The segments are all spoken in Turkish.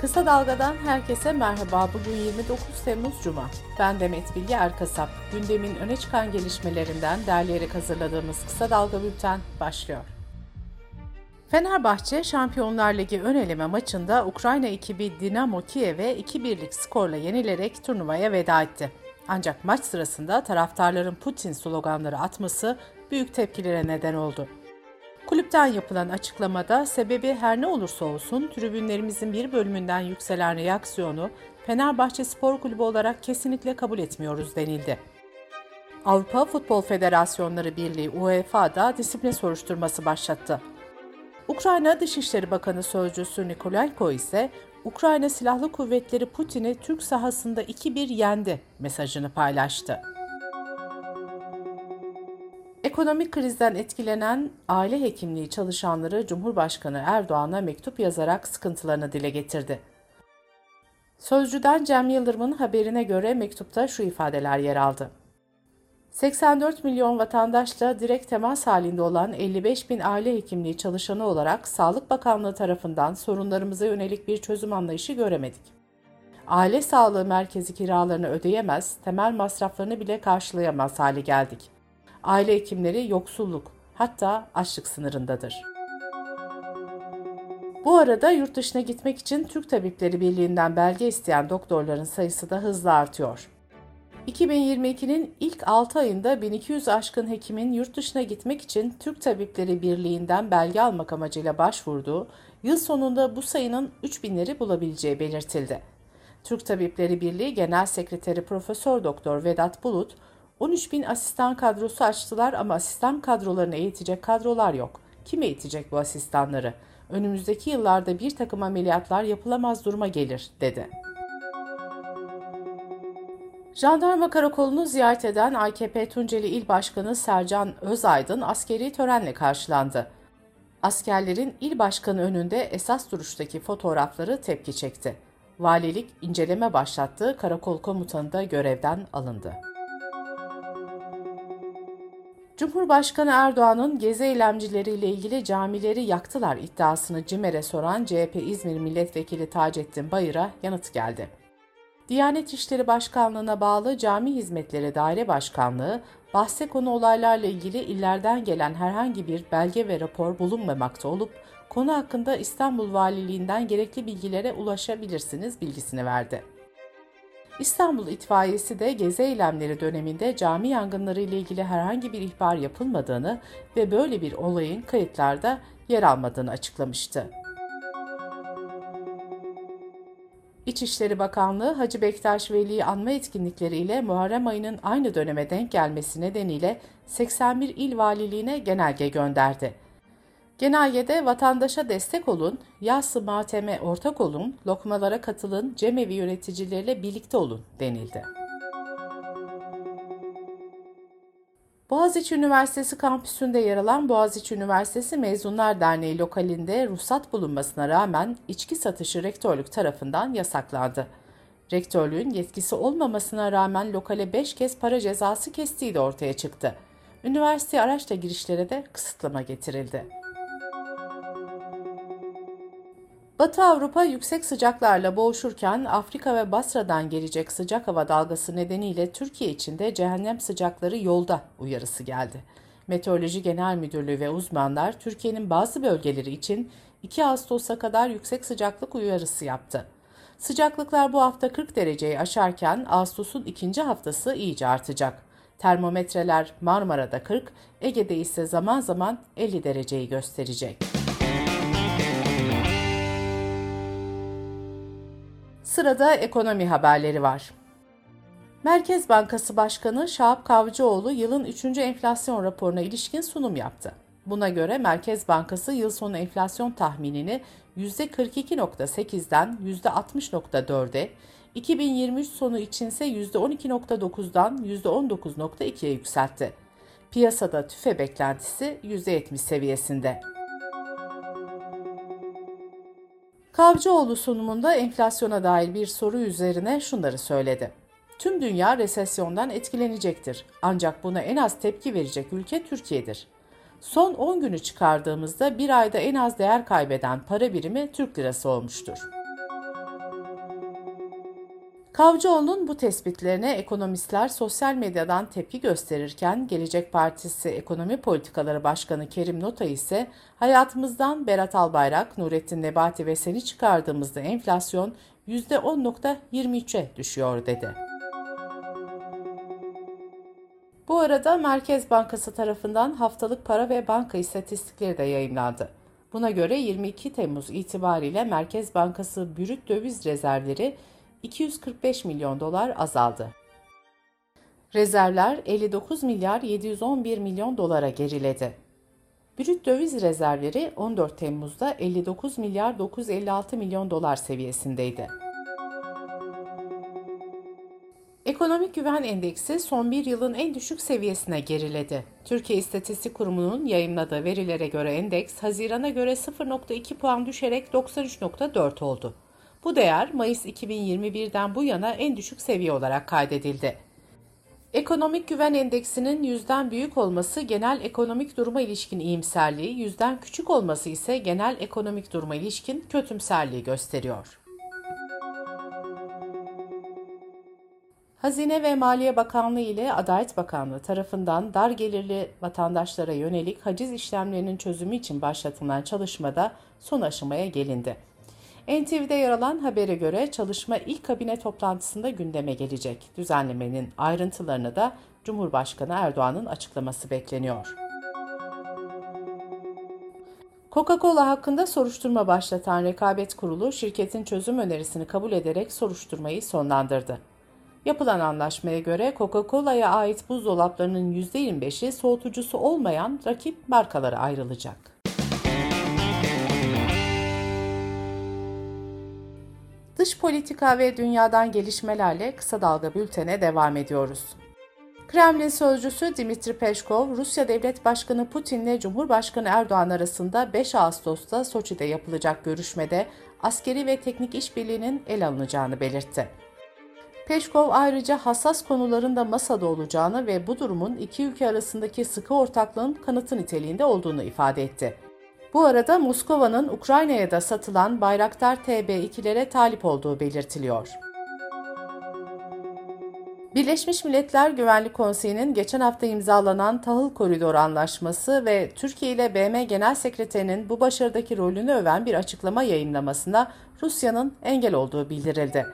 Kısa Dalga'dan herkese merhaba. Bugün 29 Temmuz Cuma. Ben Demet Bilge Erkasap. Gündemin öne çıkan gelişmelerinden derleyerek hazırladığımız Kısa Dalga Bülten başlıyor. Fenerbahçe Şampiyonlar Ligi ön eleme maçında Ukrayna ekibi Dinamo Kiev'e 2-1'lik skorla yenilerek turnuvaya veda etti. Ancak maç sırasında taraftarların Putin sloganları atması büyük tepkilere neden oldu. Kulüpten yapılan açıklamada sebebi her ne olursa olsun tribünlerimizin bir bölümünden yükselen reaksiyonu Fenerbahçe Spor Kulübü olarak kesinlikle kabul etmiyoruz denildi. Avrupa Futbol Federasyonları Birliği UEFA da disiplin soruşturması başlattı. Ukrayna Dışişleri Bakanı Sözcüsü Nikolayko ise Ukrayna Silahlı Kuvvetleri Putin'i Türk sahasında 2-1 yendi mesajını paylaştı. Ekonomik krizden etkilenen aile hekimliği çalışanları Cumhurbaşkanı Erdoğan'a mektup yazarak sıkıntılarını dile getirdi. Sözcüden Cem Yıldırım'ın haberine göre mektupta şu ifadeler yer aldı. 84 milyon vatandaşla direkt temas halinde olan 55 bin aile hekimliği çalışanı olarak Sağlık Bakanlığı tarafından sorunlarımıza yönelik bir çözüm anlayışı göremedik. Aile sağlığı merkezi kiralarını ödeyemez, temel masraflarını bile karşılayamaz hale geldik aile hekimleri yoksulluk hatta açlık sınırındadır. Bu arada yurt dışına gitmek için Türk Tabipleri Birliği'nden belge isteyen doktorların sayısı da hızla artıyor. 2022'nin ilk 6 ayında 1200 aşkın hekimin yurt dışına gitmek için Türk Tabipleri Birliği'nden belge almak amacıyla başvurduğu, yıl sonunda bu sayının 3000'leri bulabileceği belirtildi. Türk Tabipleri Birliği Genel Sekreteri Profesör Doktor Vedat Bulut, 13 bin asistan kadrosu açtılar ama asistan kadrolarını eğitecek kadrolar yok. Kim eğitecek bu asistanları? Önümüzdeki yıllarda bir takım ameliyatlar yapılamaz duruma gelir, dedi. Jandarma karakolunu ziyaret eden AKP Tunceli İl Başkanı Sercan Özaydın askeri törenle karşılandı. Askerlerin il başkanı önünde esas duruştaki fotoğrafları tepki çekti. Valilik inceleme başlattı, karakol komutanı da görevden alındı. Cumhurbaşkanı Erdoğan'ın gezi eylemcileriyle ilgili camileri yaktılar iddiasını CİMER'e soran CHP İzmir Milletvekili Taceddin Bayır'a yanıt geldi. Diyanet İşleri Başkanlığı'na bağlı Cami Hizmetleri Daire Başkanlığı, bahse konu olaylarla ilgili illerden gelen herhangi bir belge ve rapor bulunmamakta olup, konu hakkında İstanbul Valiliğinden gerekli bilgilere ulaşabilirsiniz bilgisini verdi. İstanbul İtfaiyesi de gezi eylemleri döneminde cami yangınları ile ilgili herhangi bir ihbar yapılmadığını ve böyle bir olayın kayıtlarda yer almadığını açıklamıştı. İçişleri Bakanlığı Hacı Bektaş Veli'yi anma etkinlikleri ile Muharrem ayının aynı döneme denk gelmesi nedeniyle 81 il valiliğine genelge gönderdi. Genelgede vatandaşa destek olun, yası mateme ortak olun, lokmalara katılın, cemevi yöneticileriyle birlikte olun denildi. Boğaziçi Üniversitesi kampüsünde yer alan Boğaziçi Üniversitesi Mezunlar Derneği lokalinde ruhsat bulunmasına rağmen içki satışı rektörlük tarafından yasaklandı. Rektörlüğün yetkisi olmamasına rağmen lokale 5 kez para cezası kestiği de ortaya çıktı. Üniversite araçla girişlere de kısıtlama getirildi. Batı Avrupa yüksek sıcaklarla boğuşurken Afrika ve Basra'dan gelecek sıcak hava dalgası nedeniyle Türkiye için de cehennem sıcakları yolda uyarısı geldi. Meteoroloji Genel Müdürlüğü ve uzmanlar Türkiye'nin bazı bölgeleri için 2 Ağustos'a kadar yüksek sıcaklık uyarısı yaptı. Sıcaklıklar bu hafta 40 dereceyi aşarken Ağustos'un ikinci haftası iyice artacak. Termometreler Marmara'da 40, Ege'de ise zaman zaman 50 dereceyi gösterecek. Sırada ekonomi haberleri var. Merkez Bankası Başkanı Şahap Kavcıoğlu yılın 3. enflasyon raporuna ilişkin sunum yaptı. Buna göre Merkez Bankası yıl sonu enflasyon tahminini %42.8'den %60.4'e, 2023 sonu içinse %12.9'dan %19.2'ye yükseltti. Piyasada tüfe beklentisi %70 seviyesinde. Kavcıoğlu sunumunda enflasyona dair bir soru üzerine şunları söyledi. Tüm dünya resesyondan etkilenecektir. Ancak buna en az tepki verecek ülke Türkiye'dir. Son 10 günü çıkardığımızda bir ayda en az değer kaybeden para birimi Türk lirası olmuştur. Kavcıoğlu'nun bu tespitlerine ekonomistler sosyal medyadan tepki gösterirken Gelecek Partisi Ekonomi Politikaları Başkanı Kerim Nota ise hayatımızdan Berat Albayrak, Nurettin Nebati ve seni çıkardığımızda enflasyon %10.23'e düşüyor dedi. Bu arada Merkez Bankası tarafından haftalık para ve banka istatistikleri de yayımlandı. Buna göre 22 Temmuz itibariyle Merkez Bankası brüt döviz rezervleri 245 milyon dolar azaldı. Rezervler 59 milyar 711 milyon dolara geriledi. Brüt döviz rezervleri 14 Temmuz'da 59 milyar 956 milyon dolar seviyesindeydi. Ekonomik Güven Endeksi son bir yılın en düşük seviyesine geriledi. Türkiye İstatistik Kurumu'nun yayınladığı verilere göre endeks Haziran'a göre 0.2 puan düşerek 93.4 oldu. Bu değer Mayıs 2021'den bu yana en düşük seviye olarak kaydedildi. Ekonomik güven endeksinin yüzden büyük olması genel ekonomik duruma ilişkin iyimserliği, yüzden küçük olması ise genel ekonomik duruma ilişkin kötümserliği gösteriyor. Hazine ve Maliye Bakanlığı ile Adalet Bakanlığı tarafından dar gelirli vatandaşlara yönelik haciz işlemlerinin çözümü için başlatılan çalışmada son aşamaya gelindi. NTV'de yer alan habere göre çalışma ilk kabine toplantısında gündeme gelecek. Düzenlemenin ayrıntılarını da Cumhurbaşkanı Erdoğan'ın açıklaması bekleniyor. Coca-Cola hakkında soruşturma başlatan Rekabet Kurulu şirketin çözüm önerisini kabul ederek soruşturmayı sonlandırdı. Yapılan anlaşmaya göre Coca-Cola'ya ait buzdolaplarının %25'i soğutucusu olmayan rakip markalara ayrılacak. Dış politika ve dünyadan gelişmelerle kısa dalga bültene devam ediyoruz. Kremlin sözcüsü Dimitri Peşkov, Rusya Devlet Başkanı Putin ile Cumhurbaşkanı Erdoğan arasında 5 Ağustos'ta Soçi'de yapılacak görüşmede askeri ve teknik işbirliğinin el alınacağını belirtti. Peşkov ayrıca hassas konuların da masada olacağını ve bu durumun iki ülke arasındaki sıkı ortaklığın kanıtı niteliğinde olduğunu ifade etti. Bu arada Moskova'nın Ukrayna'ya da satılan Bayraktar TB2'lere talip olduğu belirtiliyor. Birleşmiş Milletler Güvenlik Konseyi'nin geçen hafta imzalanan Tahıl Koridoru Anlaşması ve Türkiye ile BM Genel Sekreterinin bu başarıdaki rolünü öven bir açıklama yayınlamasına Rusya'nın engel olduğu bildirildi.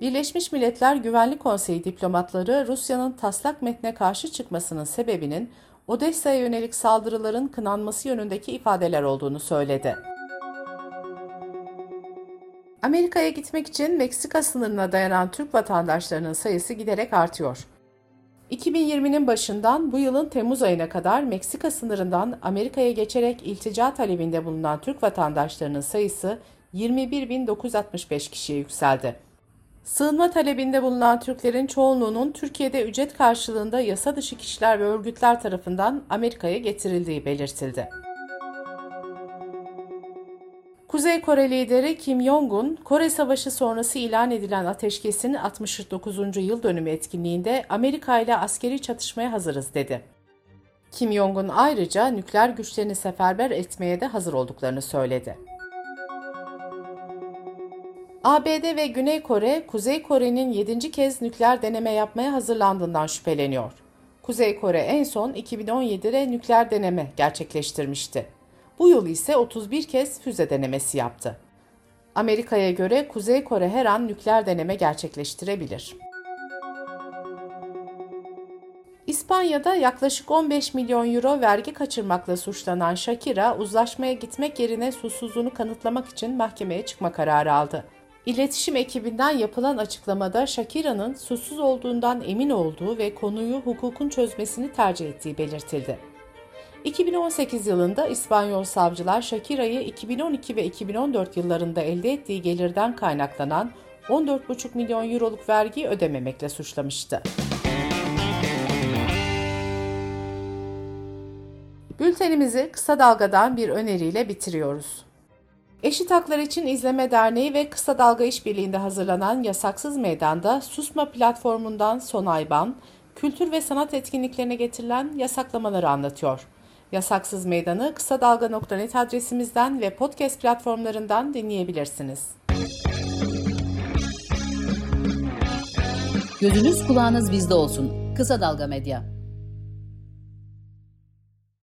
Birleşmiş Milletler Güvenlik Konseyi diplomatları Rusya'nın taslak metne karşı çıkmasının sebebinin Odessa'ya yönelik saldırıların kınanması yönündeki ifadeler olduğunu söyledi. Amerika'ya gitmek için Meksika sınırına dayanan Türk vatandaşlarının sayısı giderek artıyor. 2020'nin başından bu yılın Temmuz ayına kadar Meksika sınırından Amerika'ya geçerek iltica talebinde bulunan Türk vatandaşlarının sayısı 21.965 kişiye yükseldi. Sığınma talebinde bulunan Türklerin çoğunluğunun Türkiye'de ücret karşılığında yasa dışı kişiler ve örgütler tarafından Amerika'ya getirildiği belirtildi. Kuzey Kore lideri Kim Jong-un, Kore Savaşı sonrası ilan edilen ateşkesin 69. yıl dönümü etkinliğinde Amerika ile askeri çatışmaya hazırız dedi. Kim Jong-un ayrıca nükleer güçlerini seferber etmeye de hazır olduklarını söyledi. ABD ve Güney Kore, Kuzey Kore'nin 7. kez nükleer deneme yapmaya hazırlandığından şüpheleniyor. Kuzey Kore en son 2017'de nükleer deneme gerçekleştirmişti. Bu yıl ise 31 kez füze denemesi yaptı. Amerika'ya göre Kuzey Kore her an nükleer deneme gerçekleştirebilir. İspanya'da yaklaşık 15 milyon euro vergi kaçırmakla suçlanan Shakira, uzlaşmaya gitmek yerine susuzluğunu kanıtlamak için mahkemeye çıkma kararı aldı. İletişim ekibinden yapılan açıklamada Shakira'nın suçsuz olduğundan emin olduğu ve konuyu hukukun çözmesini tercih ettiği belirtildi. 2018 yılında İspanyol savcılar Shakira'yı 2012 ve 2014 yıllarında elde ettiği gelirden kaynaklanan 14,5 milyon euroluk vergi ödememekle suçlamıştı. Bültenimizi kısa dalgadan bir öneriyle bitiriyoruz. Eşit Haklar İçin İzleme Derneği ve Kısa Dalga İşbirliği'nde hazırlanan Yasaksız Meydan'da Susma platformundan Sonayban, kültür ve sanat etkinliklerine getirilen yasaklamaları anlatıyor. Yasaksız Meydan'ı kısa dalga.net adresimizden ve podcast platformlarından dinleyebilirsiniz. Gözünüz kulağınız bizde olsun. Kısa Dalga Medya.